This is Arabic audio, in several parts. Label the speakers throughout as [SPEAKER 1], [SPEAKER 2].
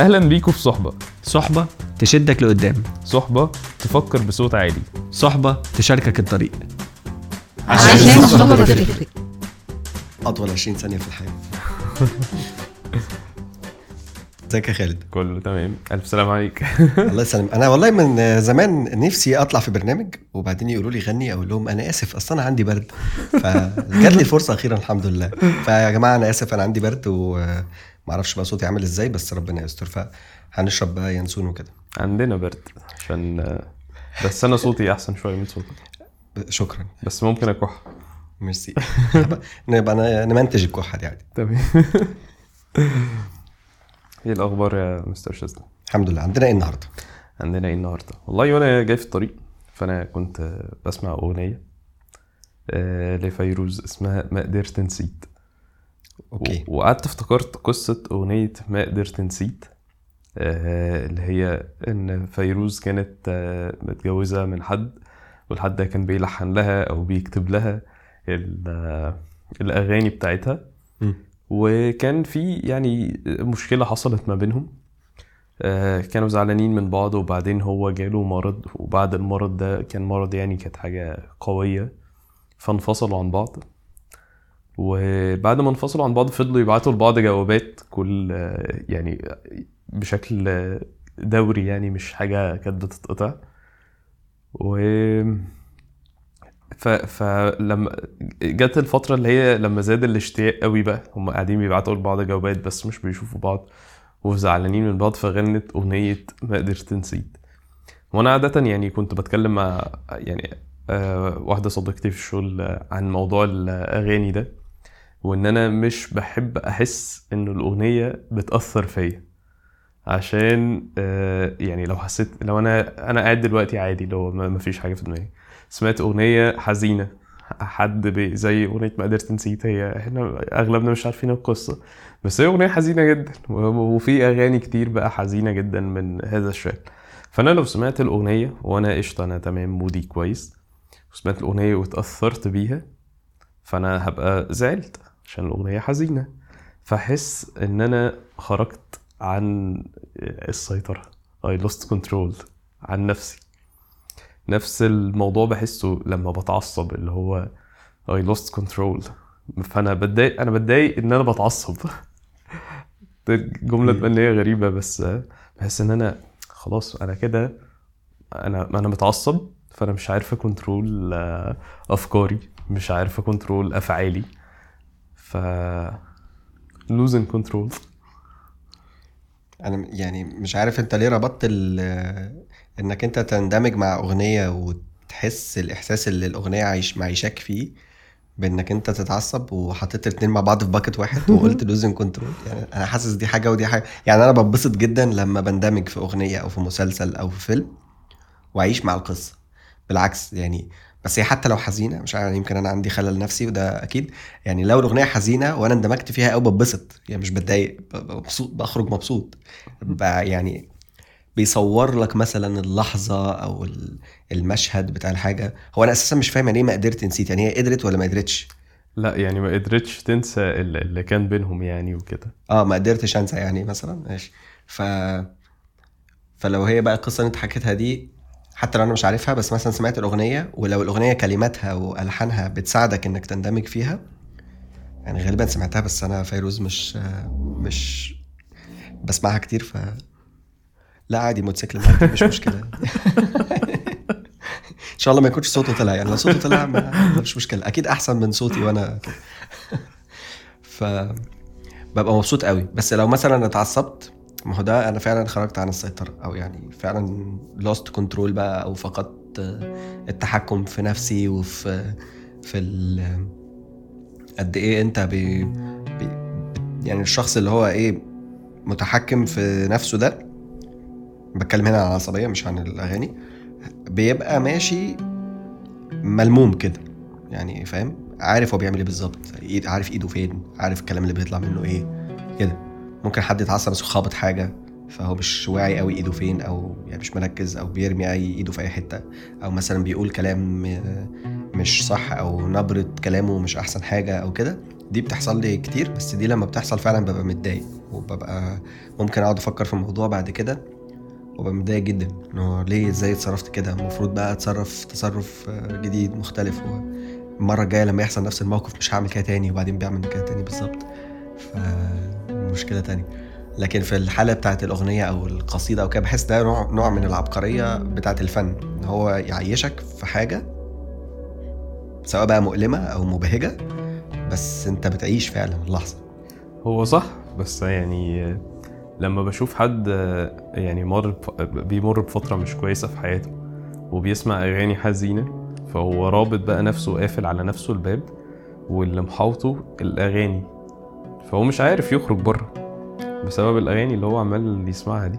[SPEAKER 1] أهلا بيكم في صحبة.
[SPEAKER 2] صحبة تشدك لقدام.
[SPEAKER 1] صحبة تفكر بصوت عالي.
[SPEAKER 2] صحبة تشاركك الطريق.
[SPEAKER 3] عشان الصحبة بتفرق
[SPEAKER 4] أطول 20 ثانية في الحياة. ازيك يا خالد؟
[SPEAKER 1] كله تمام. ألف سلام عليك.
[SPEAKER 4] الله يسلم أنا والله من زمان نفسي أطلع في برنامج وبعدين يقولوا لي غني أقول لهم أنا آسف أصل أنا عندي برد. فجات لي الفرصه أخيرا الحمد لله. فيا جماعة أنا آسف أنا عندي برد وما أعرفش بقى صوتي عامل إزاي بس ربنا يستر. فهنشرب بقى ينسون وكده.
[SPEAKER 1] عندنا برد عشان بس أنا صوتي أحسن شوية من صوتك.
[SPEAKER 4] شكرا.
[SPEAKER 1] بس ممكن أكح.
[SPEAKER 4] ميرسي. نبقى نمنتج الكحة دي عادي.
[SPEAKER 1] تمام. إيه الأخبار يا مستر شاذلي
[SPEAKER 4] الحمد لله. عندنا إيه النهارده؟
[SPEAKER 1] عندنا إيه النهارده؟ والله وأنا جاي في الطريق فأنا كنت بسمع أغنية آه، لفيروز اسمها ما قدرت نسيت. أوكي. وقعدت افتكرت قصة أغنية ما قدرت نسيت آه، اللي هي إن فيروز كانت آه، متجوزة من حد والحد ده كان بيلحن لها أو بيكتب لها آه، الأغاني بتاعتها.
[SPEAKER 4] مم.
[SPEAKER 1] وكان في يعني مشكلة حصلت ما بينهم. آه، كانوا زعلانين من بعض وبعدين هو جاله مرض وبعد المرض ده كان مرض يعني كانت حاجة قوية فانفصلوا عن بعض. وبعد ما انفصلوا عن بعض فضلوا يبعتوا لبعض جوابات كل يعني بشكل دوري يعني مش حاجة كانت بتتقطع. و ف... فلما جت الفترة اللي هي لما زاد الاشتياق قوي بقى هم قاعدين بيبعتوا لبعض جوابات بس مش بيشوفوا بعض وزعلانين من بعض فغنت أغنية ما قدرت نسيت. وأنا عادة يعني كنت بتكلم مع يعني آه، واحدة صديقتي في الشغل عن موضوع الأغاني ده. وإن أنا مش بحب أحس إن الأغنية بتأثر فيا. عشان آه، يعني لو حسيت لو أنا أنا قاعد دلوقتي عادي لو ما فيش حاجة في دماغي. سمعت أغنية حزينة حد بي زي أغنية ما قدرت نسيت هي إحنا أغلبنا مش عارفين القصة. بس هي أغنية حزينة جدا وفي أغاني كتير بقى حزينة جدا من هذا الشكل. فأنا لو سمعت الأغنية وأنا قشطة أنا تمام مودي كويس وسمعت الأغنية واتأثرت بيها فأنا هبقى زعلت. عشان الأغنية حزينة. فأحس إن أنا خرجت عن السيطرة. I lost control عن نفسي. نفس الموضوع بحسه لما بتعصب اللي هو I lost control. فأنا بتضايق أنا بتضايق إن أنا بتعصب. ده جملة تبان غريبة بس بحس إن أنا خلاص أنا كده أنا أنا متعصب فأنا مش عارف أ control آه، أفكاري مش عارف أ control أفعالي. ف losing control.
[SPEAKER 4] أنا يعني مش عارف أنت ليه ربطت ال- إنك أنت تندمج مع أغنية وتحس الإحساس اللي الأغنية عايش معيشاك فيه بإنك أنت تتعصب وحطيت الاتنين مع بعض في bucket واحد وقلت losing control يعني أنا حاسس دي حاجة ودي حاجة. يعني أنا بنبسط جدا لما بندمج في أغنية أو في مسلسل أو في فيلم وأعيش مع القصة. بالعكس يعني بس هي حتى لو حزينة مش عارف يمكن أنا عندي خلل نفسي وده أكيد. يعني لو الأغنية حزينة وأنا اندمجت فيها قوي ببسط يعني مش بتضايق مبسوط بخرج مبسوط. يعني بيصور لك مثلا اللحظة أو ال- المشهد بتاع الحاجة. هو أنا أساسا مش فاهم يعني إيه ما قدرت نسيت يعني هي قدرت ولا ما قدرتش؟
[SPEAKER 1] لا يعني ما قدرتش تنسى ال- اللي كان بينهم يعني وكده.
[SPEAKER 4] آه ما قدرتش أنسى يعني مثلا ماشي. ف فلو هي بقى القصة اللي أنت حكيتها دي حتى لو أنا مش عارفها بس مثلا سمعت الأغنية ولو الأغنية كلماتها وألحانها بتساعدك إنك تندمج فيها يعني غالبا سمعتها بس أنا فيروز مش مش بسمعها كتير ف لا عادي موتوسيكل مش مشكلة. إن شاء الله ما يكونش صوته طلع يعني لو صوته طلع ما مش مشكلة. أكيد أحسن من صوتي وأنا ف ببقى مبسوط قوي. بس لو مثلا اتعصبت ما هو ده أنا فعلا خرجت عن السيطرة أو يعني فعلا lost control بقى أو فقدت التحكم في نفسي وفي في ال قد إيه أنت بي بي يعني الشخص اللي هو إيه متحكم في نفسه ده بتكلم هنا عن العصبية مش عن الأغاني بيبقى ماشي ملموم كده يعني فاهم؟ عارف هو بيعمل إيه بالظبط عارف إيده فين عارف الكلام اللي بيطلع منه إيه كده. ممكن حد يتعصب بس خابط حاجة فهو مش واعي قوي إيده فين أو يعني مش مركز أو بيرمي أي إيده في أي حتة أو مثلا بيقول كلام مش صح أو نبرة كلامه مش أحسن حاجة أو كده. دي بتحصل لي كتير بس دي لما بتحصل فعلا ببقى متضايق وببقى ممكن أقعد أفكر في الموضوع بعد كده وببقى متضايق جدا إنه ليه إزاي اتصرفت كده؟ المفروض بقى أتصرف تصرف جديد مختلف المره الجايه لما يحصل نفس الموقف مش هعمل كده تاني وبعدين بيعمل كده تاني بالظبط. فمشكله تانية. لكن في الحالة بتاعت الأغنية أو القصيدة أو كده بحس ده نوع نوع من العبقرية بتاعت الفن. إن هو يعيشك في حاجة سواء بقى مؤلمة أو مبهجة بس أنت بتعيش فعلا اللحظة.
[SPEAKER 1] هو صح بس يعني لما بشوف حد يعني مر بيمر بفترة مش كويسة في حياته وبيسمع أغاني حزينة فهو رابط بقى نفسه قافل على نفسه الباب واللي محاوطه الأغاني. فهو مش عارف يخرج بره بسبب الأغاني اللي هو عمال يسمعها دي.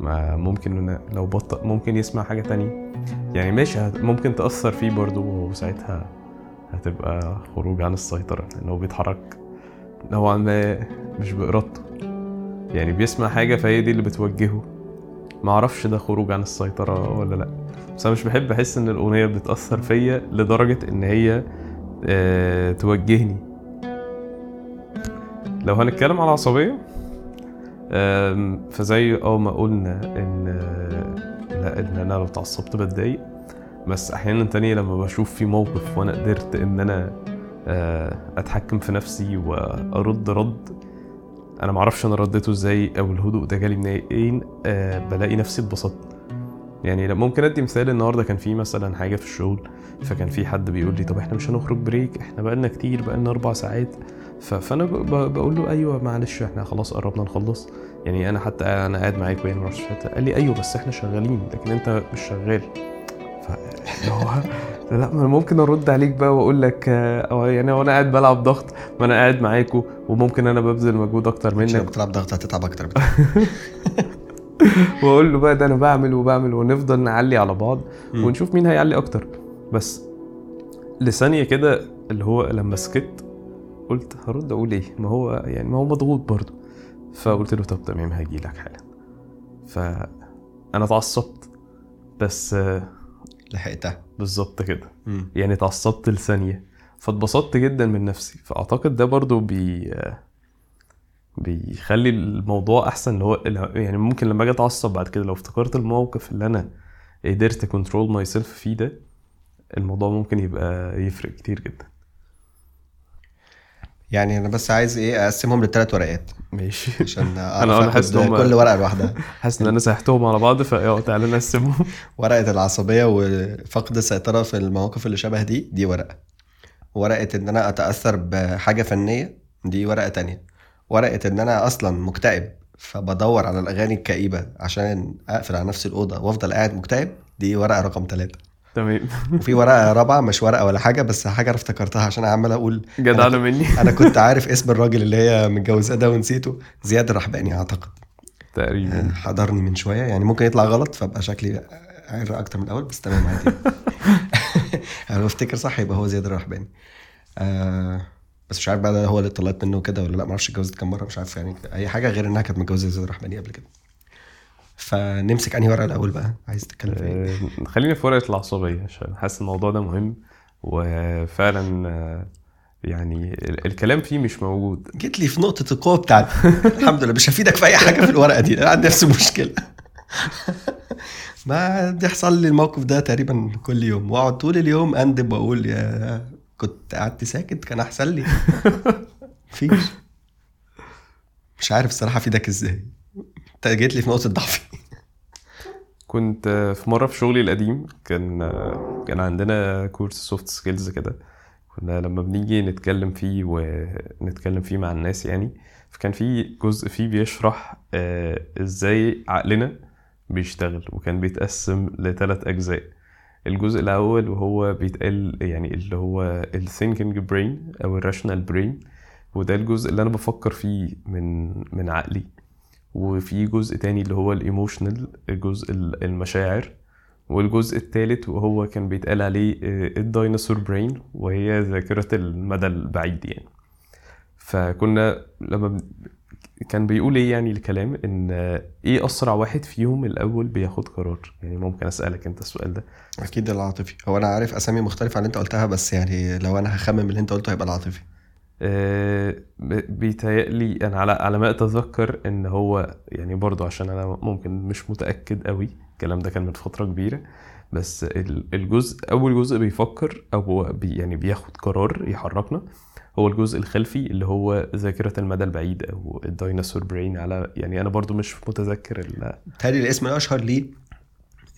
[SPEAKER 1] ما ممكن لو بطل ممكن يسمع حاجة تانية. يعني ماشي ممكن تأثر فيه برضه وساعتها هتبقى خروج عن السيطرة لأنه بيتحرك نوعا ما مش بإرادته. يعني بيسمع حاجة فهي دي اللي بتوجهه. معرفش ده خروج عن السيطرة ولا لأ. بس أنا مش بحب أحس إن الأغنية بتأثر فيا لدرجة إن هي آه توجهني. لو هنتكلم على العصبية فزي آه ما قلنا إن لا إن أنا لو اتعصبت بتضايق بس أحيانا تانية لما بشوف في موقف وأنا قدرت إن أنا آه، أتحكم في نفسي وأرد رد أنا معرفش أنا رديته إزاي أو الهدوء ده جالي منين آه بلاقي نفسي اتبسطت. يعني ممكن أدي مثال النهارده كان في مثلا حاجة في الشغل فكان في حد بيقول لي طب إحنا مش هنخرج بريك إحنا بقالنا كتير بقالنا أربع ساعات. فأنا بقول له أيوه معلش إحنا خلاص قربنا نخلص. يعني أنا حتى أنا قاعد معاك يعني معرفش حتى قال لي أيوه بس إحنا شغالين لكن أنت مش شغال. هو لا ما أنا ممكن أرد عليك بقى وأقول لك آه، أو يعني وأنا قاعد بلعب ضغط ما أنا قاعد معاكوا وممكن أنا ببذل مجهود أكتر
[SPEAKER 4] عشان
[SPEAKER 1] منك.
[SPEAKER 4] بتلعب ضغط هتتعب أكتر
[SPEAKER 1] وأقول له بقى ده أنا بعمل وبعمل ونفضل نعلي على بعض. ونشوف مين هيعلي أكتر. بس لثانية كده اللي هو لما سكت قلت هرد أقول إيه؟ ما هو يعني ما هو مضغوط برضه. فقلت له طب تمام هاجي لك حالا. فانا اتعصبت بس
[SPEAKER 4] لحقتها.
[SPEAKER 1] بالظبط كده. يعني اتعصبت لثانية. فاتبسطت جدا من نفسي. فأعتقد ده برضو بي بيخلي الموضوع أحسن. اللي هو يعني ممكن لما أجي أتعصب بعد كده لو افتكرت الموقف اللي أنا قدرت control myself فيه ده الموضوع ممكن يبقى يفرق كتير جدا.
[SPEAKER 4] يعني أنا بس عايز إيه أقسمهم لثلاث ورقات.
[SPEAKER 1] ماشي.
[SPEAKER 4] عشان
[SPEAKER 1] أنا
[SPEAKER 4] أعرف
[SPEAKER 1] حاسس
[SPEAKER 4] كل ورقة لوحدها.
[SPEAKER 1] حاسس إن أنا سحتهم على بعض فاه تعالى نقسمهم.
[SPEAKER 4] ورقة العصبية وفقد السيطرة في المواقف اللي شبه دي دي ورقة. ورقة إن أنا أتأثر بحاجة فنية دي ورقة تانية. ورقة إن أنا أصلا مكتئب فبدور على الأغاني الكئيبة عشان أقفل على نفسي الأوضة وأفضل قاعد مكتئب دي ورقة رقم ثلاثة
[SPEAKER 1] تمام.
[SPEAKER 4] وفي ورقة رابعة مش ورقة ولا حاجة بس حاجة افتكرتها عشان عمال أقول
[SPEAKER 1] جدعنا مني.
[SPEAKER 4] أنا كنت عارف اسم الراجل اللي هي متجوزاه ده ونسيته. زياد الرحباني أعتقد.
[SPEAKER 1] تقريبا.
[SPEAKER 4] حضرني من شوية. يعني ممكن يطلع غلط فأبقى شكلي عر أكتر من الأول بس تمام عادي. أنا بفتكر صح يبقى هو زياد الرحباني. آه بس مش عارف بقى هو اللي طلعت منه كده ولا لأ معرفش اتجوزت كام مرة مش عارف يعني أي حاجة غير إنها كانت متجوزة زياد الرحباني قبل كده. فنمسك أنهي ورقة الأول بقى؟ عايز تتكلم في إيه؟
[SPEAKER 1] آه، خلينا في ورقة العصبية عشان حاسس الموضوع ده مهم. وفعلا آه، يعني ال- الكلام فيه مش موجود.
[SPEAKER 4] جيت لي في نقطة القوة بتاعتي الحمد لله مش هفيدك في أي حاجة في الورقة دي. أنا عندي نفس المشكلة. ما بيحصل لي الموقف ده تقريبا كل يوم. واقعد طول اليوم أندب وأقول يا كنت قعدت ساكت كان أحسن لي. مفيش. مش عارف الصراحة أفيدك إزاي. انت جيت لي في نقطة ضعفي.
[SPEAKER 1] كنت في مرة في شغلي القديم كان كان عندنا كورس soft skills كده كنا لما بنيجي نتكلم فيه ونتكلم فيه مع الناس يعني فكان في جزء فيه بيشرح آه، إزاي عقلنا بيشتغل وكان بيتقسم لثلاث أجزاء. الجزء الأول وهو بيتقال يعني اللي هو ال thinking brain أو ال rational brain وده الجزء اللي أنا بفكر فيه من من عقلي. وفي جزء تاني اللي هو الإيموشنال ال- المشاعر والجزء التالت وهو كان بيتقال عليه آه، الديناصور برين وهي ذاكرة المدى البعيد يعني. فكنا لما كان بيقول إيه يعني الكلام؟ إن إيه أسرع واحد فيهم الأول بياخد قرار؟ يعني ممكن أسألك أنت السؤال ده.
[SPEAKER 4] أكيد العاطفي. هو أنا عارف أسامي مختلفة عن اللي أنت قلتها بس يعني لو أنا هخمم اللي أنت قلته هيبقى العاطفي.
[SPEAKER 1] بيتهيألي أنا على على ما أتذكر إن هو يعني برضو عشان أنا ممكن مش متأكد قوي الكلام ده كان من فترة كبيرة. بس ال- الجزء أول جزء بيفكر أو بي يعني بياخد قرار يحركنا هو الجزء الخلفي اللي هو ذاكرة المدى البعيد أو الديناصور brain على يعني أنا برضو مش متذكر ال-
[SPEAKER 4] الاسم الاشهر ليه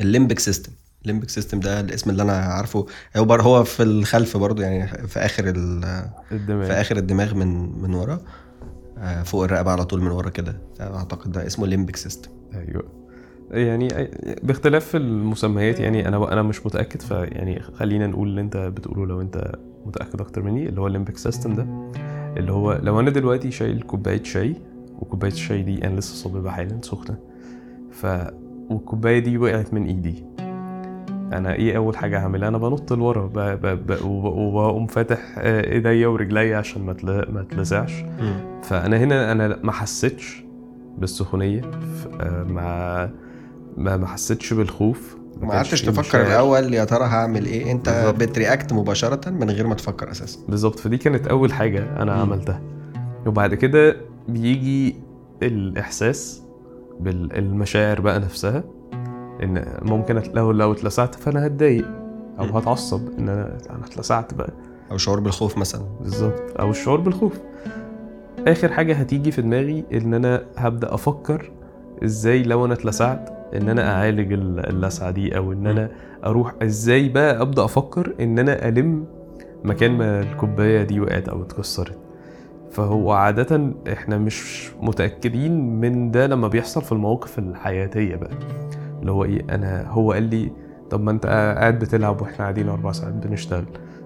[SPEAKER 4] ال limbic system. ال limbic system ده الاسم اللي أنا عارفه. هو هو في الخلف برضو يعني في آخر ال-
[SPEAKER 1] الدماغ.
[SPEAKER 4] في آخر الدماغ من من ورا. آه، فوق الرقبة على طول من ورا كده. أعتقد ده اسمه limbic system
[SPEAKER 1] أيوه. يعني باختلاف المسميات يعني أنا أنا مش متأكد فيعني خلينا نقول اللي أنت بتقوله لو أنت متأكد أكتر مني اللي هو ال limbic system ده. اللي هو لو أنا دلوقتي شايل كوباية شاي وكوباية الشاي دي أنا لسه صاببها حالا سخنة. ف والكوبايه دي وقعت من إيدي. أنا إيه أول حاجة هعملها أنا بنط لورا وبقوم فاتح آه، إيديا ورجليا عشان ما. ما تلسعش فأنا هنا أنا ما حسيتش بالسخونية آه، ما ما ما حسيتش بالخوف
[SPEAKER 4] ما
[SPEAKER 1] في
[SPEAKER 4] تفكر
[SPEAKER 1] مشاعر.
[SPEAKER 4] الأول يا ترى هعمل إيه
[SPEAKER 1] أنت.
[SPEAKER 4] بترياكت مباشرة من غير ما تفكر أساسا
[SPEAKER 1] بالظبط فدي كانت أول حاجة أنا
[SPEAKER 4] مم.
[SPEAKER 1] عملتها وبعد كده بيجي الإحساس بالمشاعر بقى نفسها إن ممكن لو لو اتلسعت فأنا هتضايق.
[SPEAKER 4] أو.
[SPEAKER 1] هتعصب إن أنا أنا اتلسعت بقى.
[SPEAKER 4] أو شعور بالخوف مثلا.
[SPEAKER 1] بالظبط. أو الشعور بالخوف. آخر حاجة هتيجي في دماغي إن أنا هبدأ أفكر إزاي لو أنا اتلسعت إن أنا أعالج ال- اللسعة دي أو إن أنا أروح إزاي بقى أبدأ أفكر إن أنا ألم مكان ما الكوباية دي وقعت أو اتكسرت. فهو عادة إحنا مش متأكدين من ده لما بيحصل في المواقف الحياتية بقى. اللي هو إيه أنا هو قال لي طب ما أنت قاعد بتلعب وإحنا قاعدين أربع ساعات بنشتغل.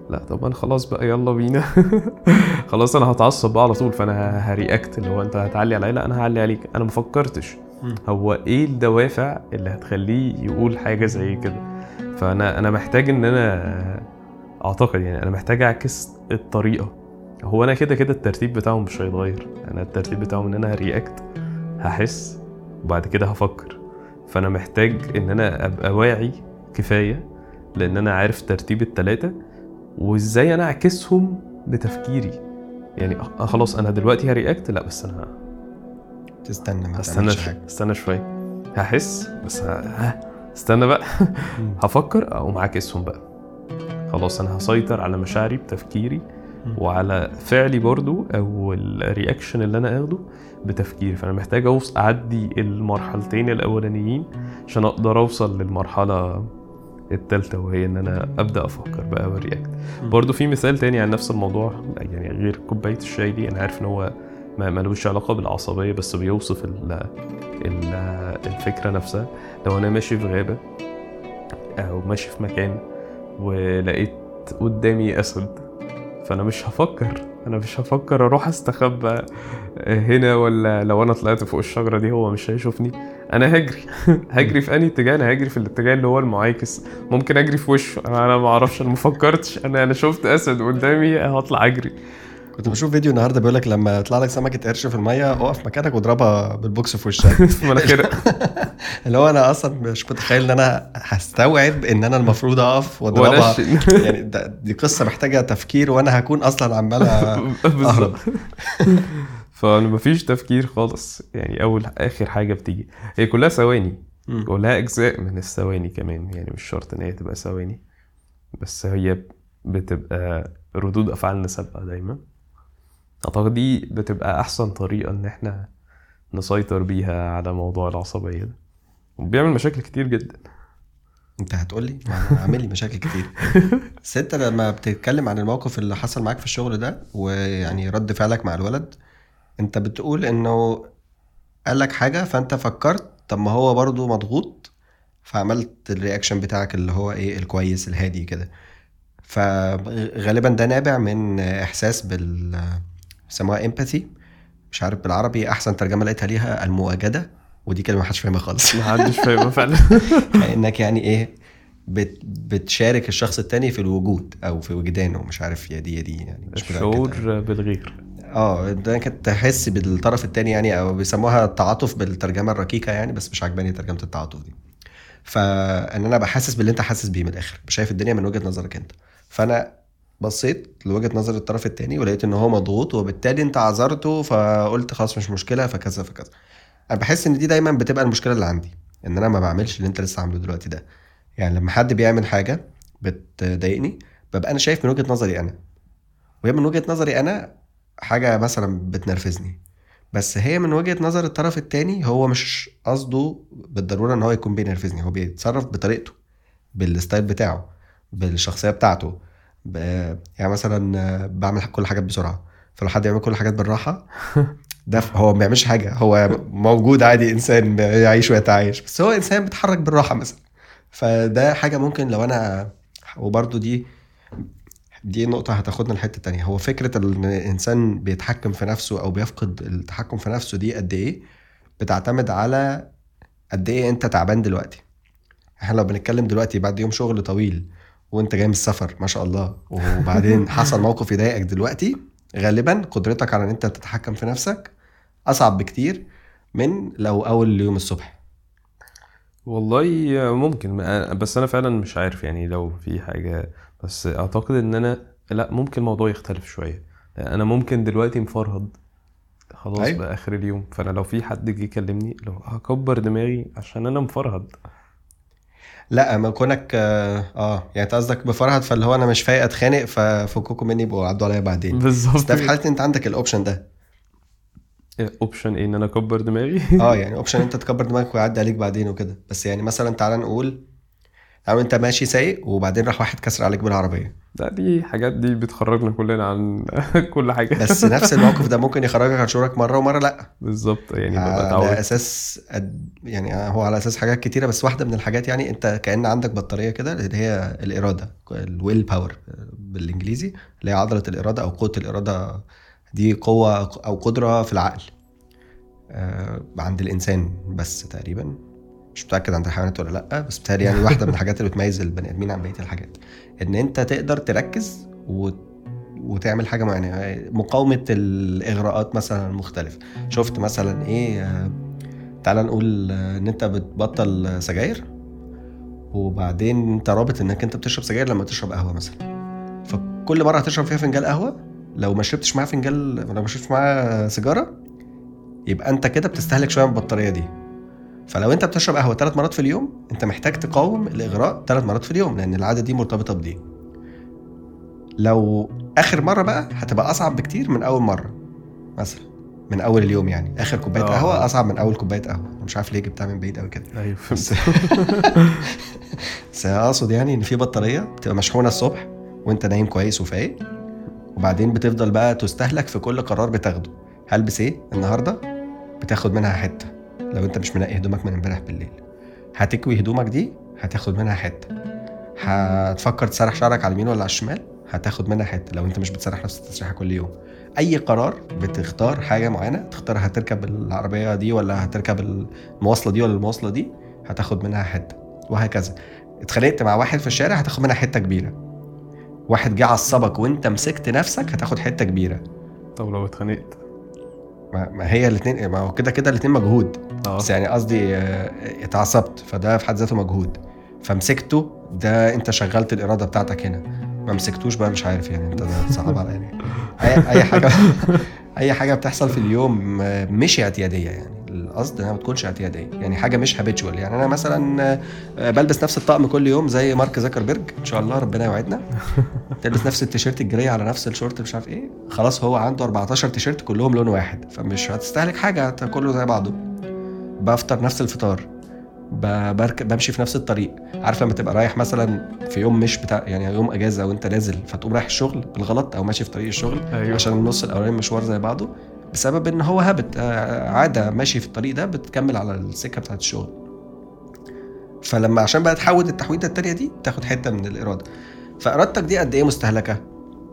[SPEAKER 1] لا طب أنا خلاص بقى يلا بينا. خلاص أنا هتعصب بقى على طول فأنا هرياكت اللي هو أنت هتعلي عليا؟ لا أنا هعلي عليك. أنا ما فكرتش. هو إيه الدوافع اللي هتخليه يقول حاجة زي كده؟ فأنا أنا محتاج إن أنا أعتقد يعني أنا محتاج أعكس الطريقة. هو أنا كده كده الترتيب بتاعهم مش هيتغير. أنا الترتيب بتاعهم إن أنا هرياكت هحس وبعد كده هفكر. فأنا محتاج إن أنا أبقى واعي كفاية لأن أنا عارف ترتيب التلاتة وإزاي أنا أعكسهم بتفكيري يعني أ- خلاص أنا دلوقتي ه react لا بس أنا
[SPEAKER 4] تستنى ما
[SPEAKER 1] استنى
[SPEAKER 4] حاجة.
[SPEAKER 1] استنى شوية. هحس بس. ها استنى بقى. هفكر أقوم عاكسهم بقى. خلاص أنا هسيطر على مشاعري بتفكيري. وعلى فعلي برضو أو ال reaction اللي أنا آخده بتفكيري. فأنا محتاج اوصل أعدي المرحلتين الأولانيين عشان أقدر أوصل للمرحلة التالتة وهي إن أنا أبدأ أفكر بقى والرياكت برضو في مثال تاني عن نفس الموضوع يعني غير كوباية الشاي دي أنا عارف إن هو ما ملوش علاقة بالعصبية بس بيوصف ال ال الفكرة نفسها. لو أنا ماشي في غابة أو ماشي في مكان ولقيت قدامي أسد فأنا مش هفكر. أنا مش هفكر أروح أستخبى هنا ولا لو أنا طلعت فوق الشجرة دي هو مش هيشوفني. أنا هجري. هجري في أنهي اتجاه؟ أنا هجري في الاتجاه اللي هو المعاكس. ممكن أجري في وشه. أنا أنا ما أعرفش أنا ما فكرتش. أنا أنا شفت أسد قدامي هطلع أجري.
[SPEAKER 4] كنت بشوف فيديو النهارده بيقول لك لما يطلع لك سمكة قرش في المية اقف مكانك واضربها بالبوكس في وشك. اللي هو أنا أصلا مش متخيل إن أنا هستوعب إن أنا المفروض أقف واضربها. يعني دي قصة محتاجة تفكير وأنا هكون أصلا عمال أ-
[SPEAKER 1] بالظبط. فأنا مفيش تفكير خالص. يعني أول آخر حاجة بتيجي. هي كلها ثواني. كلها أجزاء من الثواني كمان. يعني مش شرط إن هي تبقى ثواني. بس هي بتبقى ردود أفعالنا سابقة دايما. أعتقد دي بتبقى أحسن طريقة إن إحنا نسيطر بيها على موضوع العصبية ده. وبيعمل مشاكل كتير جدا.
[SPEAKER 4] أنت هتقول لي؟ أنا عامل لي مشاكل كتير. بس أنت لما بتتكلم عن الموقف اللي حصل معاك في الشغل ده ويعني رد فعلك مع الولد أنت بتقول إنه قال لك حاجة فأنت فكرت طب ما هو برضو مضغوط فعملت ال reaction بتاعك اللي هو إيه الكويس الهادي كده. فغالبا ده نابع من إحساس بال بيسموها empathy مش عارف بالعربي أحسن ترجمة لقيتها ليها المواجدة ودي كلمة محدش فاهمها خالص.
[SPEAKER 1] محدش فاهمها فعلا.
[SPEAKER 4] إنك يعني إيه بت بتشارك الشخص التاني في الوجود أو في وجدانه مش عارف يا دي يا دي يعني مش متأكد.
[SPEAKER 1] الشعور بالغير.
[SPEAKER 4] آه ده انك تحس بالطرف التاني يعني أو بيسموها التعاطف بالترجمة الركيكه يعني بس مش عاجباني ترجمة التعاطف دي. فإن أنا ابقى حاسس باللي أنت حاسس بيه من الآخر شايف الدنيا من وجهة نظرك أنت. فأنا بصيت لوجهة نظر الطرف التاني ولقيت إن هو مضغوط وبالتالي أنت عذرته فقلت خلاص مش مشكلة فكذا فكذا. أنا بحس إن دي دايما بتبقى المشكلة اللي عندي إن أنا ما بعملش اللي أنت لسه عامله دلوقتي ده. يعني لما حد بيعمل حاجة بتضايقني ببقى أنا شايف من وجهة نظري أنا. وهي من وجهة نظري أنا حاجة مثلا بتنرفزني. بس هي من وجهة نظر الطرف التاني هو مش قصده بالضرورة إن هو يكون بينرفزني هو بيتصرف بطريقته بالستايل بتاعه بالشخصية بتاعته. يعني مثلا بعمل كل حاجات بسرعة. فلو حد يعمل كل حاجات بالراحة ده هو ما بيعملش حاجة. هو موجود عادي إنسان يعيش ويتعايش. بس هو إنسان بيتحرك بالراحة مثلا. فده حاجة ممكن لو أنا وبرده دي دي نقطة هتاخدنا لحتة تانية. هو فكرة إن الانسان بيتحكم في نفسه أو بيفقد التحكم في نفسه دي قد إيه؟ بتعتمد على قد إيه أنت تعبان دلوقتي. إحنا لو بنتكلم دلوقتي بعد يوم شغل طويل وانت جاي من السفر ما شاء الله. وبعدين حصل موقف يضايقك دلوقتي غالبا قدرتك على إن أنت تتحكم في نفسك أصعب بكتير من لو أول يوم الصبح.
[SPEAKER 1] والله ممكن بس أنا فعلا مش عارف يعني لو في حاجة بس أعتقد إن أنا لا ممكن الموضوع يختلف شوية. أنا ممكن دلوقتي مفرهد خلاص
[SPEAKER 4] أيوة.
[SPEAKER 1] بقى آخر اليوم. فأنا لو في حد جه يكلمني لو هكبر دماغي عشان أنا مفرهد.
[SPEAKER 4] لا ما كونك آه آه، يعني أنت قصدك بفرهد فاللي هو أنا مش فايق أتخانق ففكوكوا مني يبقوا عدوا عليا بعدين.
[SPEAKER 1] بالظبط.
[SPEAKER 4] في حالة أنت عندك ال option ده؟
[SPEAKER 1] option إيه؟ إن أنا أكبر دماغي؟
[SPEAKER 4] آه يعني option أنت تكبر دماغك ويعدي عليك بعدين وكده. بس يعني مثلا تعالى نقول أو أنت ماشي سايق وبعدين راح واحد كسر عليك بالعربية.
[SPEAKER 1] لا دي حاجات دي بتخرجنا كلنا عن كل حاجة.
[SPEAKER 4] بس نفس الموقف ده ممكن يخرجك عن شعورك مرة ومرة لأ.
[SPEAKER 1] بالظبط يعني
[SPEAKER 4] على
[SPEAKER 1] اتعودت
[SPEAKER 4] أساس يعني هو على أساس حاجات كتيرة بس واحدة من الحاجات يعني أنت كأن عندك بطارية كده اللي هي الإرادة ال willpower بالإنجليزي اللي هي عضلة الإرادة أو قوة الإرادة. دي قوة أو قدرة في العقل آه، عند الإنسان بس تقريبا. مش متأكد عند الحيوانات ولا لأ بس بتهيألي يعني واحدة من الحاجات اللي بتميز البني آدمين عن بقية الحاجات. إن أنت تقدر تركز. وتعمل حاجة معينة. مقاومة الإغراءات مثلا المختلفه شفت مثلا إيه آه، تعال نقول آه، إن أنت بتبطل سجاير وبعدين أنت رابط إنك أنت بتشرب سجاير لما تشرب قهوة مثلا. فكل مرة هتشرب فيها فنجان قهوة لو ما شربتش معاه فنجان لو ما شربتش معاه سيجارة يبقى أنت كده بتستهلك شوية من البطارية دي. فلو انت بتشرب قهوة ثلاث مرات في اليوم انت محتاج تقاوم الإغراء ثلاث مرات في اليوم لأن العادة دي مرتبطة بدي. لو آخر مرة بقى هتبقى أصعب بكتير من أول مرة مثلا من أول اليوم يعني. آخر كوباية
[SPEAKER 1] آه.
[SPEAKER 4] قهوة أصعب من أول كوباية قهوة. أنا مش عارف ليه جبتها من بعيد قوي كده. أيوه
[SPEAKER 1] فهمت.
[SPEAKER 4] بس أقصد يعني إن في بطارية بتبقى مشحونة الصبح وأنت نايم كويس وفايق وبعدين بتفضل بقى تستهلك في كل قرار بتاخده. هلبس إيه النهارده؟ بتاخد منها حتة. لو انت مش منقي هدومك من امبارح بالليل. هتكوي هدومك دي هتاخد منها حتة. هتفكر تسرح شعرك على اليمين ولا على الشمال؟ هتاخد منها حتة لو انت مش بتسرح نفس التسريحة كل يوم. أي قرار بتختار حاجة معينة تختار هتركب العربية دي ولا هتركب المواصلة دي ولا المواصلة دي هتاخد منها حتة. وهكذا. اتخانقت مع واحد في الشارع هتاخد منها حتة كبيرة. واحد جه عصبك وانت مسكت نفسك هتاخد حتة كبيرة.
[SPEAKER 1] طب لو اتخانقت؟
[SPEAKER 4] ما هي الاثنين ما هو كده كده الاثنين مجهود.
[SPEAKER 1] آه.
[SPEAKER 4] بس يعني قصدي آه، اتعصبت فده في حد ذاته مجهود. فمسكته ده انت شغلت الإرادة بتاعتك هنا. ما مسكتوش بقى مش عارف يعني انت ده صعب على يعني أي أي حاجة أي حاجة بتحصل في اليوم آه، مش اعتياديه يعني. القصد انها ما تكونش اعتيادية. يعني حاجة مش habitual يعني أنا مثلا آه، بلبس نفس الطقم كل يوم زي مارك زكربرج إن شاء الله ربنا يوعدنا. تلبس نفس التيشيرت ال gray على نفس الشورت مش عارف إيه. خلاص هو عنده 14 تيشيرت كلهم لون واحد. فمش هتستهلك حاجة كله زي بعضه. بفطر نفس الفطار. ب- بركب بمشي في نفس الطريق. عارف لما تبقى رايح مثلا في يوم مش بتاع يعني يوم إجازة وأنت نازل فتقوم رايح الشغل بالغلط أو ماشي في طريق الشغل
[SPEAKER 1] أيوه.
[SPEAKER 4] عشان النص الأولاني مشوار زي بعضه. بسبب إن هو هابت آه، عادة ماشي في الطريق ده بتكمل على السكة بتاعت الشغل. فلما عشان بقى تحود التحويده التانية دي تاخد حتة من الإرادة. فإرادتك دي قد إيه مستهلكة؟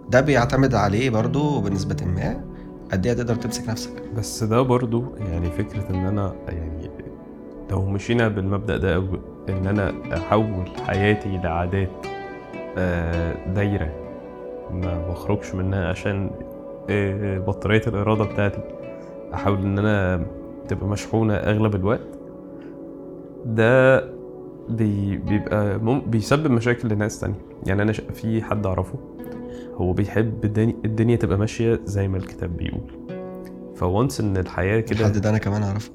[SPEAKER 4] ده بيعتمد عليه برضو بنسبة ما قد إيه تقدر تمسك نفسك.
[SPEAKER 1] بس ده برضو يعني فكرة إن أنا يعني لو مشينا بالمبدأ ده أو إن أنا أحول حياتي لعادات آه، دايرة ما بخرجش منها عشان بطارية الإرادة بتاعتي. أحاول إن أنا تبقى مشحونة أغلب الوقت. ده بي بيبقى مم بيسبب مشاكل لناس تانية. يعني أنا في حد أعرفه هو بيحب الدنيا, الدنيا تبقى ماشية زي ما الكتاب بيقول. فوانس إن الحياة كده
[SPEAKER 4] الحد ده أنا كمان أعرفه.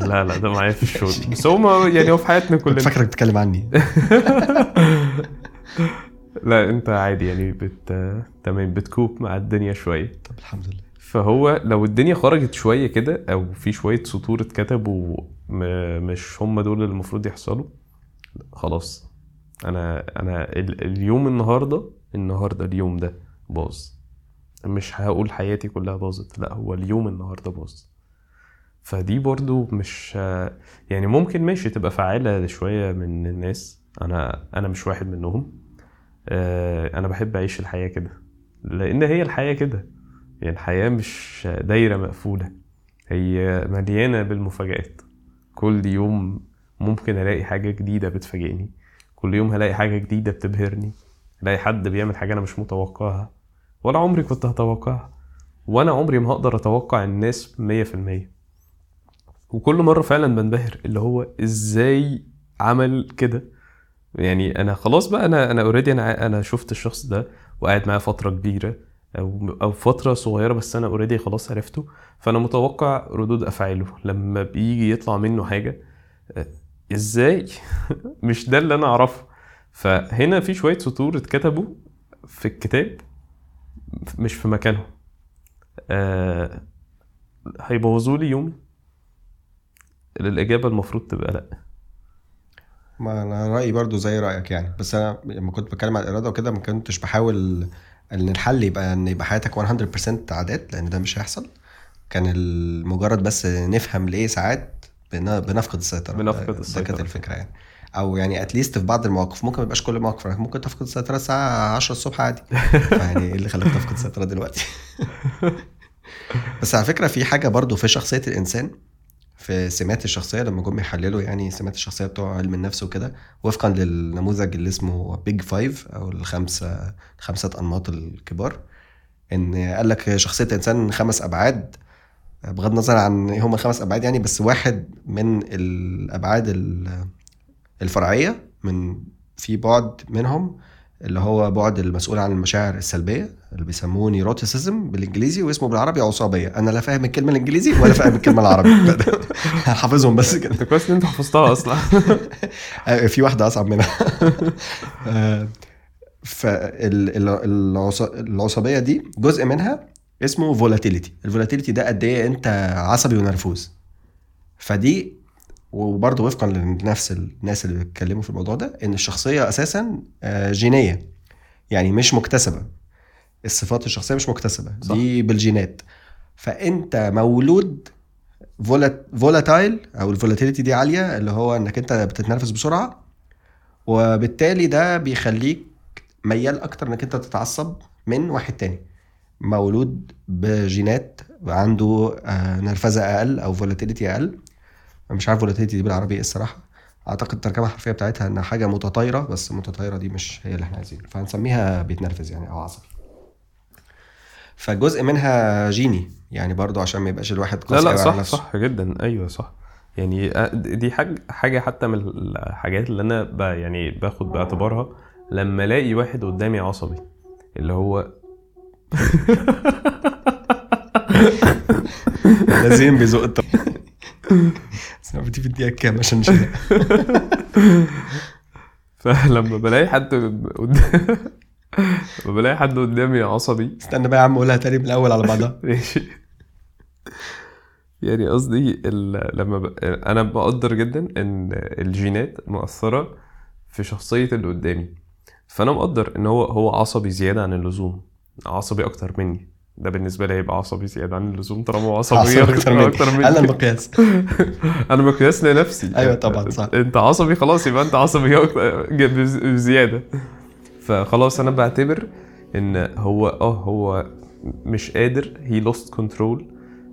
[SPEAKER 1] لا لا ده معايا في الشغل. بس هو يعني هو في حياتنا كلنا.
[SPEAKER 4] فاكرك بتتكلم عني.
[SPEAKER 1] لا انت عادي يعني بت تمام بتكوب مع الدنيا شوية.
[SPEAKER 4] طب الحمد لله.
[SPEAKER 1] فهو لو الدنيا خرجت شوية كده أو في شوية سطور اتكتبوا مش هم دول اللي المفروض يحصلوا خلاص. أنا أنا ال- اليوم النهارده النهارده اليوم ده باظ. مش هقول حياتي كلها باظت لا هو اليوم النهارده باظ. فدي برضو مش يعني ممكن ماشي تبقى فعالة شوية من الناس. أنا أنا مش واحد منهم. آه، أنا بحب أعيش الحياة كده لأن هي الحياة كده. يعني الحياة مش دايرة مقفولة هي مليانة بالمفاجآت. كل يوم ممكن ألاقي حاجة جديدة بتفاجئني كل يوم هلاقي حاجة جديدة بتبهرني الاقي حد بيعمل حاجة أنا مش متوقعها ولا عمري كنت هتوقعها وأنا عمري ما هقدر أتوقع الناس مية في المية. وكل مرة فعلا بنبهر اللي هو إزاي عمل كده. يعني أنا خلاص بقى أنا أنا already أنا أنا شفت الشخص ده وقاعد معاه فترة كبيرة أو أو فترة صغيرة بس أنا already خلاص عرفته. فأنا متوقع ردود أفعاله لما بيجي يطلع منه حاجة آه، إزاي؟ مش ده اللي أنا أعرفه. فهنا في شوية سطور اتكتبوا في الكتاب مش في مكانهم. آه هيبوظوا لي يومي. الإجابة المفروض تبقى لأ.
[SPEAKER 4] ما أنا رأيي برضو زي رأيك يعني. بس أنا لما كنت بتكلم عن الإرادة وكده ما كنتش بحاول إن الحل يبقى إن يبقى حياتك 100% عادات لأن ده مش هيحصل. كان المجرد بس نفهم ليه ساعات بن- بنفقد السيطرة.
[SPEAKER 1] بنفقد
[SPEAKER 4] ده- ده. كانت الفكرة يعني. أو يعني اتليست في بعض المواقف ممكن ما يبقاش كل المواقف ممكن تفقد السيطرة الساعة 10 الصبح عادي. فيعني إيه اللي خلاك تفقد السيطرة دلوقتي؟ بس على فكرة في حاجة برضو في شخصية الإنسان في سمات الشخصية لما جم يحللوا يعني سمات الشخصية بتوع علم النفس وكده وفقا للنموذج اللي اسمه Big Five أو الخمسة خمسة أنماط الكبار إن قال لك شخصية الانسان خمس أبعاد بغض النظر عن إيه هم الخمس أبعاد يعني بس واحد من الأبعاد ال- الفرعية من في بعد منهم اللي هو بعد المسؤول عن المشاعر السلبية اللي بيسموه neuroticism بالإنجليزي واسمه بالعربي عصابية. أنا لا فاهم الكلمة الإنجليزي ولا فاهم الكلمة العربي. حافظهم بس كده.
[SPEAKER 1] كويس إن أنت حفظتها
[SPEAKER 4] أصلا. في واحدة أصعب منها. فالعصابية دي جزء منها اسمه volatility ال volatility ده قد إيه أنت عصبي ونرفوز. فدي وبرضه وفقا لنفس الناس اللي بيتكلموا في الموضوع ده إن الشخصية أساسا آه، جينية يعني مش مكتسبة. الصفات الشخصية مش مكتسبة.
[SPEAKER 1] صح.
[SPEAKER 4] دي بالجينات. فأنت مولود volatile أو ال volatility دي عالية اللي هو إنك أنت بتتنرفز بسرعة وبالتالي ده بيخليك ميال أكتر إنك أنت تتعصب من واحد تاني. مولود بجينات عنده آه، نرفزة أقل أو volatility أقل. مش عارف volatility دي بالعربي إيه الصراحة. أعتقد الترجمة الحرفية بتاعتها إنها حاجة متطايرة بس متطايرة دي مش هي اللي إحنا عايزينها. فهنسميها بيتنرفز يعني أو عصبي. فجزء منها جيني يعني برضو عشان ما يبقاش الواحد
[SPEAKER 1] لا لا صح
[SPEAKER 4] نفسه.
[SPEAKER 1] صح جدا. أيوه صح. يعني دي حاجة حاجة حتى من الحاجات اللي أنا ب يعني باخد باعتبارها لما ألاقي واحد قدامي عصبي اللي هو
[SPEAKER 4] لازم بيزق بدي في الدقيقه كام عشان
[SPEAKER 1] فلما بلاقي حد لما بلاقي حد قدامي عصبي.
[SPEAKER 4] استنى بقى يا عم قولها تاني من الأول على بعضها.
[SPEAKER 1] ماشي. يعني قصدي لما ب... أنا بقدر جدا إن الجينات مؤثرة في شخصية اللي قدامي. فأنا مقدر إن هو هو عصبي زيادة عن اللزوم عصبي أكتر مني. ده بالنسبة لي هيبقى عصبي زيادة عن اللزوم طالما هو عصبي
[SPEAKER 4] أكتر مني.
[SPEAKER 1] أكتر
[SPEAKER 4] أنا
[SPEAKER 1] مني
[SPEAKER 4] المقياس.
[SPEAKER 1] أنا مقياس لنفسي.
[SPEAKER 4] أيوة طبعاً، صح.
[SPEAKER 1] أنت عصبي خلاص يبقى أنت عصبي بزيادة. فخلاص أنا بعتبر إن هو آه هو مش قادر هي lost control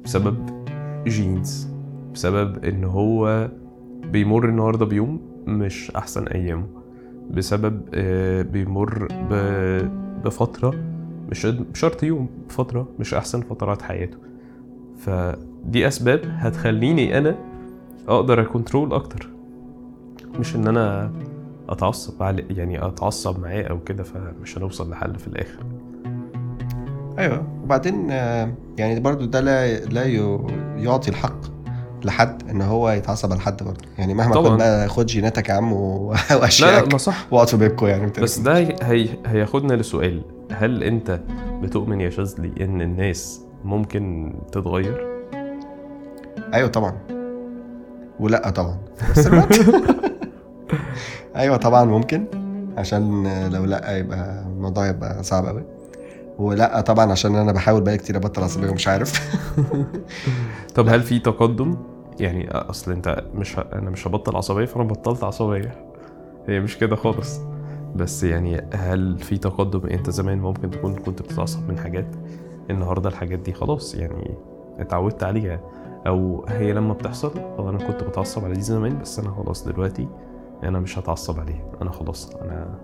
[SPEAKER 1] بسبب genes بسبب إن هو بيمر النهارده بيوم مش أحسن أيامه بسبب آه، بيمر بفترة مش شرط يوم فترة مش أحسن فترات حياته. فدي أسباب هتخليني أنا أقدر أكنترول أكتر. مش إن أنا أتعصب على يعني أتعصب معاه أو كده فمش هنوصل لحل في الآخر.
[SPEAKER 4] أيوه. وبعدين آه، يعني برضو ده لا لا يعطي الحق لحد إن هو يتعصب على حد برضه يعني مهما. كنت بقى خد جيناتك يا عم و-
[SPEAKER 1] لا لا
[SPEAKER 4] واشياء
[SPEAKER 1] ما صح.
[SPEAKER 4] واقعد في بيتكم يعني
[SPEAKER 1] بس ده هي هياخدنا لسؤال. هل أنت بتؤمن يا شاذلي إن الناس ممكن تتغير؟
[SPEAKER 4] أيوه طبعا. ولا طبعا. الوقت أيوه طبعا ممكن. عشان لو لا يبقى الموضوع يبقى صعب قوي ولا طبعا عشان أنا بحاول بقالي كتير أبطل عصبيه ومش عارف.
[SPEAKER 1] طب هل في تقدم؟ يعني أصل أنت مش ه... أنا مش هبطل عصبية فأنا بطلت عصبية. هي مش كده خالص. بس يعني هل في تقدم انت زمان ممكن تكون كنت بتتعصب من حاجات؟ النهارده الحاجات دي خلاص يعني اتعودت عليها. أو هي لما بتحصل آه أنا كنت بتعصب على دي زمان بس أنا خلاص دلوقتي أنا مش هتعصب عليها. أنا خلاص أنا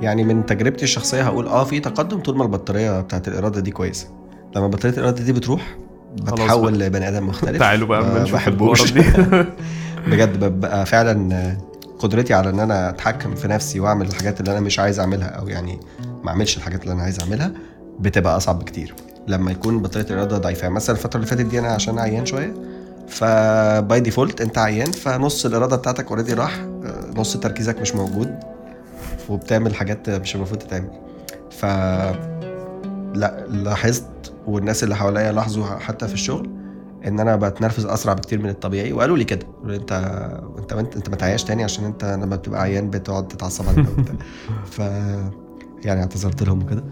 [SPEAKER 4] يعني من تجربتي الشخصية هقول آه في تقدم طول ما البطارية بتاعت الإرادة دي كويسة. لما بطارية الإرادة دي بتروح بتحول. لبني آدم مختلف.
[SPEAKER 1] تعالوا بقى
[SPEAKER 4] ما بحبوش. بجد ببقى فعلا قدرتي على إن أنا أتحكم في نفسي وأعمل الحاجات اللي أنا مش عايز أعملها أو يعني ما أعملش الحاجات اللي أنا عايز أعملها بتبقى أصعب بكتير. لما يكون بطاريه الإرادة ضعيفة. يعني مثلا الفترة اللي فاتت دي أنا عشان عيان شوية ف by default أنت عيان فنص الإرادة بتاعتك already راح نص تركيزك مش موجود وبتعمل حاجات مش المفروض تتعمل. ف لا لاحظت والناس اللي حواليا لاحظوا حتى في الشغل إن أنا بتنرفز أسرع بكتير من الطبيعي وقالوا لي كده. أنت أنت انت, أنت ما تعياش تاني عشان أنت لما بتبقى عيان بتقعد تتعصب عليك وبتاع. ف يعني اعتذرت لهم وكده.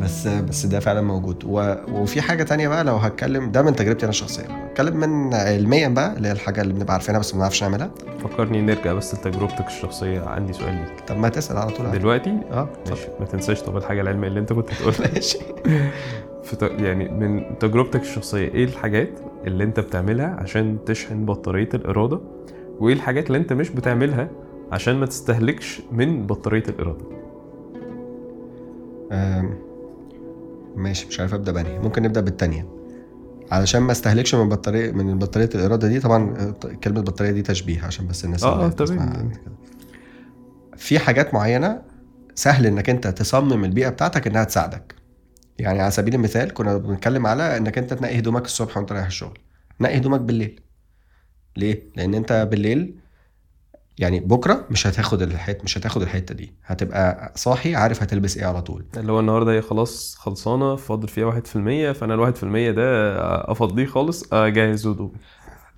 [SPEAKER 4] بس بس ده فعلا موجود. و... وفي حاجة تانية بقى لو هتكلم ده من تجربتي أنا الشخصيه هتكلم من علميا بقى اللي هي الحاجة اللي بنبقى عارفينها بس ما بنعرفش نعملها.
[SPEAKER 1] فكرني نرجع بس لتجربتك الشخصية. عندي سؤال ليك.
[SPEAKER 4] طب ما تسأل على طول.
[SPEAKER 1] دلوقتي؟
[SPEAKER 4] آه
[SPEAKER 1] ماشي. ما تنساش طب الحاجة العلمية اللي أنت كنت بتقولها
[SPEAKER 4] ماشي.
[SPEAKER 1] في. يعني من تجربتك الشخصية إيه الحاجات اللي انت بتعملها عشان تشحن بطارية الإرادة وإيه الحاجات اللي انت مش بتعملها عشان ما تستهلكش من بطارية
[SPEAKER 4] الإرادة؟ ماشي مش عارف أبدأ بأنهي. ممكن نبدأ بالتانية. علشان ما استهلكش من بطارية من بطارية الإرادة دي طبعا آه، كلمة بطارية دي تشبيه عشان بس الناس اللي
[SPEAKER 1] آه،.
[SPEAKER 4] في حاجات معينة سهل إنك أنت تصمم البيئة بتاعتك إنها تساعدك. يعني على سبيل المثال كنا بنتكلم على إنك أنت تنقي هدومك الصبح وأنت رايح الشغل. نقي هدومك بالليل. ليه؟ لأن أنت بالليل يعني بكرة مش هتاخد الحته مش هتاخد الحتة دي. هتبقى صاحي عارف هتلبس إيه على طول.
[SPEAKER 1] اللي هو النهارده هي خلاص خلصانة فاضل فيها 1% فأنا ال 1% ده أفضيه خالص أجهز هدوم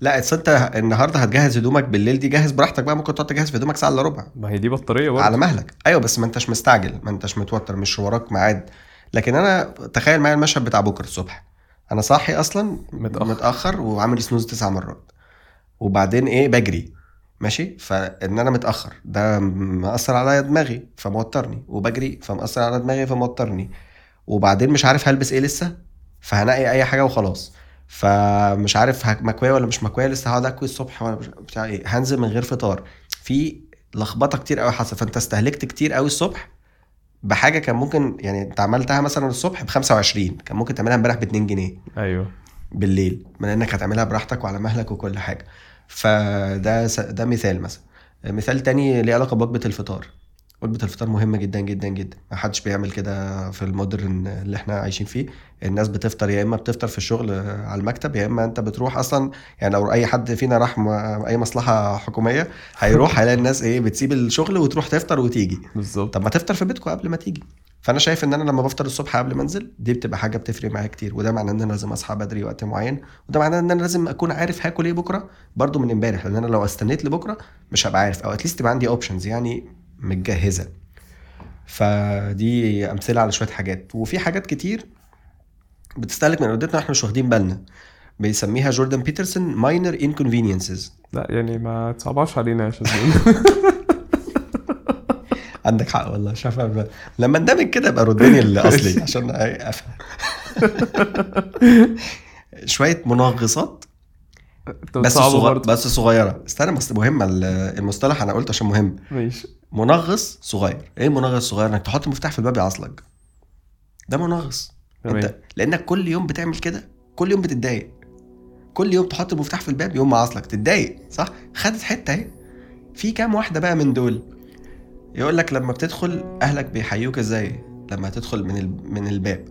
[SPEAKER 4] لا اصل أنت النهارده هتجهز هدومك بالليل دي جهز براحتك بقى ممكن تقعد تجهز في هدومك ساعة إلا ربع.
[SPEAKER 1] ما هي دي بطارية برضه.
[SPEAKER 4] على مهلك. أيوه بس ما أنتش مستعجل ما أنتش متوتر مش وراك ميعاد لكن أنا تخيل معايا المشهد بتاع بكرة الصبح. أنا صاحي أصلا
[SPEAKER 1] متأخر.
[SPEAKER 4] متأخر وعامل سنوز تسع مرات. وبعدين إيه بجري. ماشي؟ فإن أنا متأخر. ده مأثر على دماغي فموترني. وبجري فمأثر على دماغي فموترني. وبعدين مش عارف هلبس إيه لسه. فهنقي أي حاجة وخلاص. فمش عارف مكويه ولا مش مكويه لسه هقعد أكوي الصبح ولا مش- بتاع إيه هنزل من غير فطار. في لخبطة كتير قوي حصل فأنت استهلكت كتير قوي الصبح بحاجة كان ممكن يعني انت عملتها مثلا الصبح ب 25 كان ممكن تعملها امبارح ب 2 جنيه.
[SPEAKER 1] أيوه.
[SPEAKER 4] بالليل من إنك هتعملها براحتك وعلى مهلك وكل حاجة. فده ده مثال مثلا. مثال تاني ليه علاقة بوجبة الفطار. وجبة الفطار مهمة جدا جدا جدا. ما حدش بيعمل كده في المودرن اللي إحنا عايشين فيه. الناس بتفطر يا إما بتفطر في الشغل على المكتب يا إما أنت بتروح أصلا يعني لو أي حد فينا راح أي مصلحة حكومية هيروح هيلاقي الناس إيه بتسيب الشغل وتروح تفطر وتيجي.
[SPEAKER 1] بالظبط.
[SPEAKER 4] طب ما تفطر في بيتكم قبل ما تيجي. فأنا شايف إن أنا لما بفطر الصبح قبل ما أنزل دي بتبقى حاجة بتفرق معايا كتير. وده معناه إن أنا لازم أصحى بدري وقت معين. وده معناه إن أنا لازم أكون عارف هاكل إيه بكرة برضو من إمبارح. لأن أنا لو استنيت لبكرة مش هبقى عارف. أو at least يبقى عندي options يعني متجهزة. فدي أمثلة على شوية حاجات. وفي حاجات كتير بتستهلك من إرادتنا إحنا مش واخدين بالنا. بيسميها جوردن بيترسون minor inconveniences
[SPEAKER 1] لا يعني ما تصعبهاش علينا يا
[SPEAKER 4] عندك حق والله مش عارف لما اندمج كده يبقى ردني لأصلي عشان أفهم. شوية منغصات بس
[SPEAKER 1] صعبة
[SPEAKER 4] صغ...
[SPEAKER 1] برضه.
[SPEAKER 4] بس صغيرة. استنى بس مهمة ال- المصطلح أنا قلت عشان مهم.
[SPEAKER 1] ماشي.
[SPEAKER 4] منغص صغير. إيه منغص صغير؟ إنك تحط مفتاح في الباب يعصلك ده منغص. أنت لأنك كل يوم بتعمل كده كل يوم بتتضايق. كل يوم تحط المفتاح في الباب يوم ما عصلك. تتضايق صح؟ خدت حتة أهي. في كام واحدة بقى من دول؟ يقول لك لما بتدخل أهلك بيحيوك إزاي؟ لما تدخل من من الباب.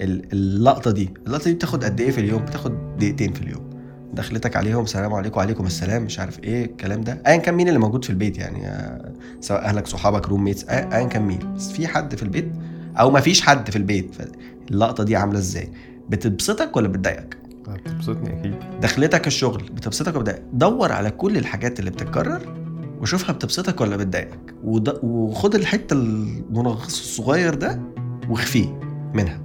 [SPEAKER 4] ال- اللقطة دي. اللقطة دي بتاخد قد إيه في اليوم؟ بتاخد دقيقتين في اليوم. دخلتك عليهم سلام عليكم وعليكم السلام مش عارف إيه الكلام ده. ايا كان مين اللي موجود في البيت يعني؟ آه، سواء أهلك صحابك roommates ايا كان مين. بس في حد في البيت؟ أو ما فيش حد في البيت. اللقطة دي عاملة إزاي؟ بتبسطك ولا بتضايقك؟
[SPEAKER 1] بتبسطني أكيد.
[SPEAKER 4] دخلتك الشغل بتبسطك ولا بتضايقك؟ دور على كل الحاجات اللي بتتكرر وشوفها بتبسطك ولا بتضايقك. وخد الحتة المنغص الصغير ده واخفيه منها.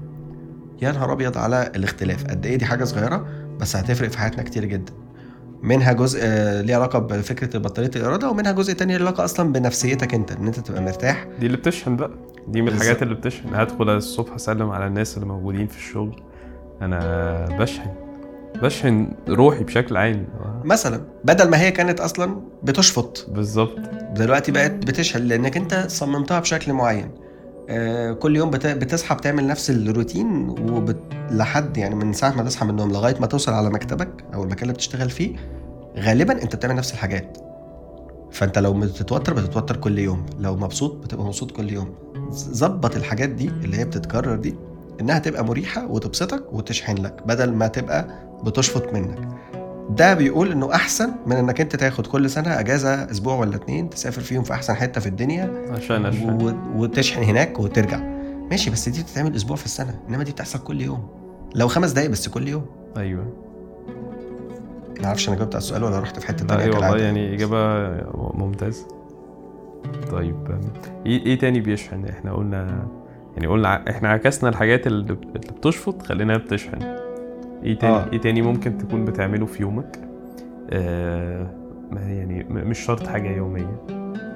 [SPEAKER 4] يا نهار أبيض على الاختلاف. قد إيه دي حاجة صغيرة؟ بس هتفرق في حياتنا كتير جدا. منها جزء آه، ليه علاقة بفكرة بطاريه الإرادة ومنها جزء تاني ليه علاقة أصلا بنفسيتك أنت إن أنت تبقى مرتاح.
[SPEAKER 1] دي اللي بتشحن بقى. دي من. الحاجات اللي بتشحن هدخل الصبح أسلم على الناس اللي موجودين في الشغل. أنا بشحن. بشحن روحي بشكل عام.
[SPEAKER 4] مثلا بدل ما هي كانت أصلا بتشفط.
[SPEAKER 1] بالظبط.
[SPEAKER 4] دلوقتي بقت بتشحن لأنك أنت صممتها بشكل معين. كل يوم بت- بتصحى بتعمل نفس الروتين وبت... لحد يعني من ساعة ما تصحى من النوم لغاية ما توصل على مكتبك أو المكان اللي بتشتغل فيه غالبا أنت بتعمل نفس الحاجات. فأنت لو بتتوتر بتتوتر كل يوم. لو مبسوط بتبقى مبسوط كل يوم. ظبط الحاجات دي اللي هي بتتكرر دي إنها تبقى مريحة وتبسطك وتشحن لك بدل ما تبقى بتشفط منك. ده بيقول إنه أحسن من إنك أنت تاخد كل سنة أجازة أسبوع ولا اتنين تسافر فيهم في أحسن حتة في الدنيا
[SPEAKER 1] عشان
[SPEAKER 4] و... وتشحن هناك وترجع. ماشي بس دي بتتعمل أسبوع في السنة إنما دي بتحصل كل يوم. لو خمس دقايق بس كل يوم.
[SPEAKER 1] أيوه.
[SPEAKER 4] ما أعرفش أنا جاوبت على السؤال ولا رحت في حتة
[SPEAKER 1] لا
[SPEAKER 4] تانية
[SPEAKER 1] إيه والله. يعني إجابة ممتازه طيب إيه إيه تاني بيشحن؟ إحنا قلنا يعني قلنا إحنا عكسنا الحاجات اللي بتشفط خليناها بتشحن. إيه تاني؟
[SPEAKER 4] آه.
[SPEAKER 1] إيه تاني ممكن تكون بتعمله في يومك؟ آه يعني مش شرط حاجة يومية.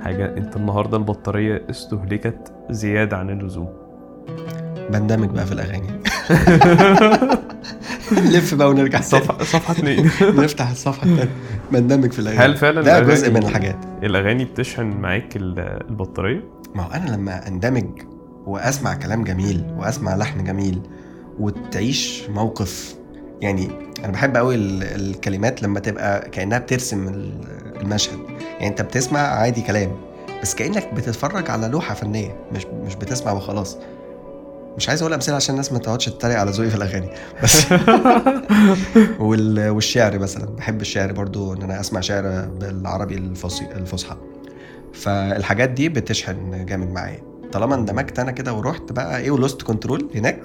[SPEAKER 1] حاجة انت النهارده البطارية استهلكت زيادة عن اللزوم.
[SPEAKER 4] بندمج بقى في الأغاني. نلف بقى ونرجع
[SPEAKER 1] صفحة صفحة اتنين.
[SPEAKER 4] نفتح الصفحة الثانية بندمج في الأغاني.
[SPEAKER 1] هل فعلا
[SPEAKER 4] ده جزء من الحاجات.
[SPEAKER 1] الأغاني بتشحن معاك ال- البطارية؟
[SPEAKER 4] ما هو أنا لما أندمج وأسمع كلام جميل وأسمع لحن جميل وتعيش موقف يعني أنا بحب قوي ال- الكلمات لما تبقى كأنها بترسم ال- المشهد. يعني أنت بتسمع عادي كلام بس كأنك بتتفرج على لوحة فنية مش مش بتسمع وخلاص. مش عايز أقول أمثلة عشان الناس ما تقعدش تتريق على ذوقي في الأغاني. بس وال- والشعر مثلا بحب الشعر برضو إن أنا أسمع شعر بالعربي الفصحى. فالحاجات دي بتشحن جامد معايا. طالما اندمجت أنا كده ورحت بقى إيه ولوست كنترول هناك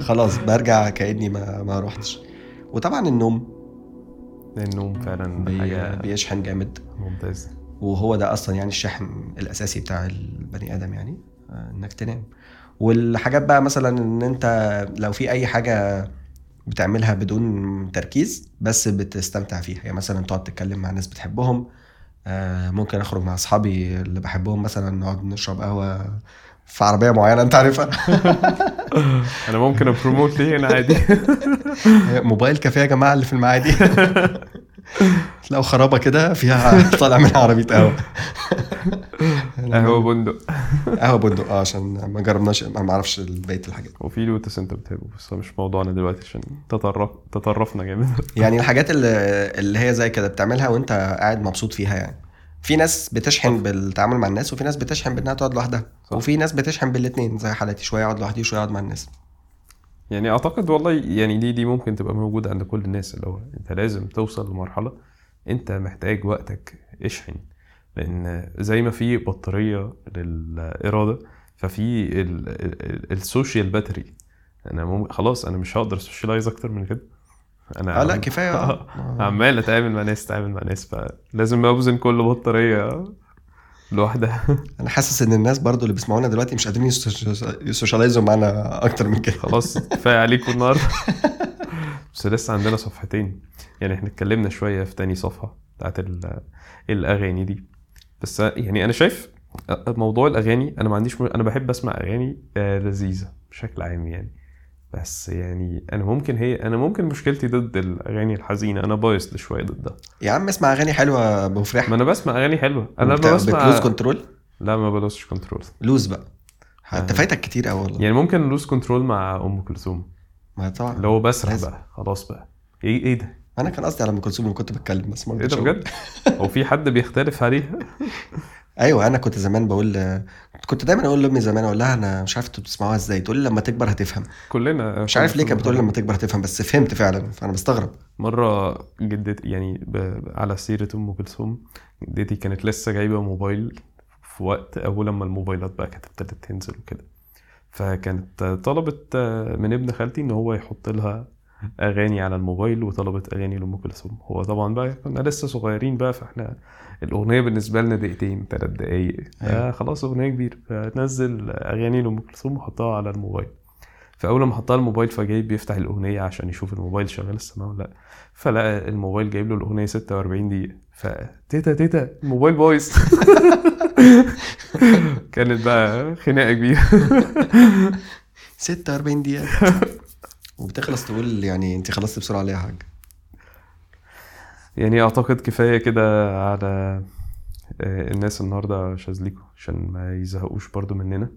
[SPEAKER 4] خلاص برجع كأني ما ما روحتش. وطبعا النوم.
[SPEAKER 1] النوم فعلا
[SPEAKER 4] بي
[SPEAKER 1] حاجة
[SPEAKER 4] بيشحن جامد.
[SPEAKER 1] ممتازه
[SPEAKER 4] وهو ده أصلا يعني الشحن الأساسي بتاع البني آدم يعني آه، إنك تنام. والحاجات بقى مثلا إن أنت لو في أي حاجة بتعملها بدون تركيز بس بتستمتع فيها. يعني مثلا تقعد تتكلم مع ناس بتحبهم آه، ممكن أخرج مع أصحابي اللي بحبهم مثلا نقعد نشرب قهوة في عربية معينة أنت عارفها؟
[SPEAKER 1] أنا ممكن أبروموت ليه هنا عادي؟
[SPEAKER 4] موبايل كافيه يا جماعة اللي في المعادي. تلاقوا خرابة كده فيها طالع منها عربية قهوة.
[SPEAKER 1] قهوة بندق.
[SPEAKER 4] قهوة بندق آه عشان ما جربناش ما أعرفش بقيه الحاجات
[SPEAKER 1] وفي لوتس أنت بتحبه بس مش موضوعنا دلوقتي عشان تطرف تطرفنا جامد.
[SPEAKER 4] يعني الحاجات اللي, اللي هي زي كده بتعملها وأنت قاعد مبسوط فيها يعني. في ناس بتشحن بالتعامل مع الناس وفي ناس بتشحن بإنها تقعد لوحدها.
[SPEAKER 1] صح.
[SPEAKER 4] وفي ناس بتشحن بالاثنين زي حالتي شوية أقعد لوحدي وشوية أقعد مع الناس.
[SPEAKER 1] يعني أعتقد والله يعني دي دي ممكن تبقى موجودة عند كل الناس اللي هو أنت لازم توصل لمرحلة أنت محتاج وقتك اشحن. لأن زي ما في بطارية للإرادة ففي ال- ال- ال social battery. أنا مم... خلاص أنا مش هقدر socialize أكتر من كده. أنا
[SPEAKER 4] آه لا كفاية آه.
[SPEAKER 1] عمال أتعامل مع ناس أتعامل مع ناس فلازم اوزن كل بطارية لوحدها.
[SPEAKER 4] أنا حاسس إن الناس برضو اللي بيسمعونا دلوقتي مش قادرين يسوش- يسوشيالايزوا معانا أكتر من كده.
[SPEAKER 1] خلاص كفاية عليكم النهارده. بس لسه عندنا صفحتين. يعني إحنا اتكلمنا شوية في تاني صفحة بتاعت ال- الأغاني دي. بس يعني أنا شايف موضوع الأغاني أنا ما عنديش م... أنا بحب أسمع أغاني آه، لذيذة بشكل عام يعني. بس يعني أنا ممكن هي أنا ممكن مشكلتي ضد الأغاني الحزينة أنا بايظ شوية ضدها.
[SPEAKER 4] يا عم اسمع أغاني حلوة مفرحه
[SPEAKER 1] ما أنا بسمع أغاني حلوة. أنا
[SPEAKER 4] بت-
[SPEAKER 1] بسمع
[SPEAKER 4] بت lose control
[SPEAKER 1] لا ما ب lose
[SPEAKER 4] ش control lose بقى. أنت
[SPEAKER 1] آه.
[SPEAKER 4] فايتك كتير قوي والله.
[SPEAKER 1] يعني ممكن lose control مع أم كلثوم.
[SPEAKER 4] ما طبعا.
[SPEAKER 1] اللي هو بسرح
[SPEAKER 4] لازم.
[SPEAKER 1] بقى. خلاص بقى. إيه إيه ده؟
[SPEAKER 4] أنا كان قصدي على أم كلثوم كنت بتكلم بس ما إيه
[SPEAKER 1] ده. بجد؟ هو في حد بيختلف عليها؟
[SPEAKER 4] أيوه أنا كنت زمان بقول كنت دايما أقول لأمي زمان أقول لها أنا مش عارف أنتوا بتسمعوها إزاي تقول لي لما تكبر هتفهم.
[SPEAKER 1] كلنا
[SPEAKER 4] مش عارف ليه كانت بتقول لي لما تكبر هتفهم بس فهمت فعلا فأنا بستغرب.
[SPEAKER 1] مرة جدتي يعني ب... على سيرة أم كلثوم جدتي كانت لسه جايبة موبايل في وقت أول لما الموبايلات بقى كانت ابتدت تنزل وكده. فكانت طلبت من ابن خالتي إن هو يحط لها أغاني على الموبايل وطلبت أغاني لأم كلثوم. هو طبعا بقى كنا لسه صغيرين بقى فإحنا الأغنية بالنسبة لنا دقيقتين تلات دقايق.
[SPEAKER 4] أيوة.
[SPEAKER 1] آه خلاص أغنية كبيرة. فنزل أغاني لأم كلثوم وحطها على الموبايل. فأول ما حطها الموبايل فجاي بيفتح الأغنية عشان يشوف الموبايل شغال السماء ولا لأ. فلقى الموبايل جايب له الأغنية 46 دقيقة. فتيتا تيتا الموبايل بايظ. كانت بقى خناقة كبيرة.
[SPEAKER 4] 46 دقيقة. وبتخلص تقول يعني أنت خلصت بسرعة ليه يا حاج
[SPEAKER 1] يعني أعتقد كفاية كده على آه، الناس النهارده شاذليكوا عشان ما يزهقوش برضو مننا.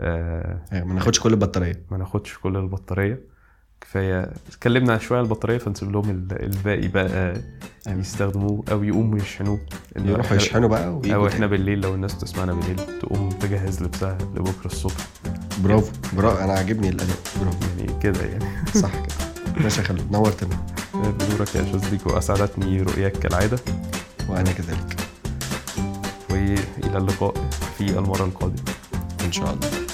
[SPEAKER 1] آه،
[SPEAKER 4] أيوه ما ناخدش كل البطارية.
[SPEAKER 1] ما ناخدش كل البطارية. كفاية اتكلمنا شوية عن البطارية فنسيب لهم ال- الباقي بقى يستخدموه أو يقوموا يشحنوه.
[SPEAKER 4] يروحوا يشحنوا بقى أو
[SPEAKER 1] إحنا بالليل لو الناس بتسمعنا بالليل تقوم تجهز لبسها لبكرة الصبح.
[SPEAKER 4] برافو برافو أنا عاجبني الأداء. برافو
[SPEAKER 1] يعني كده يعني.
[SPEAKER 4] صح كده. ماشي يا خالد نورتنا.
[SPEAKER 1] بنورك يا شاذليك وأسعدتني رؤياك كالعادة.
[SPEAKER 4] وأنا كذلك.
[SPEAKER 1] وإلى اللقاء في المرة القادمة.
[SPEAKER 4] إن شاء الله.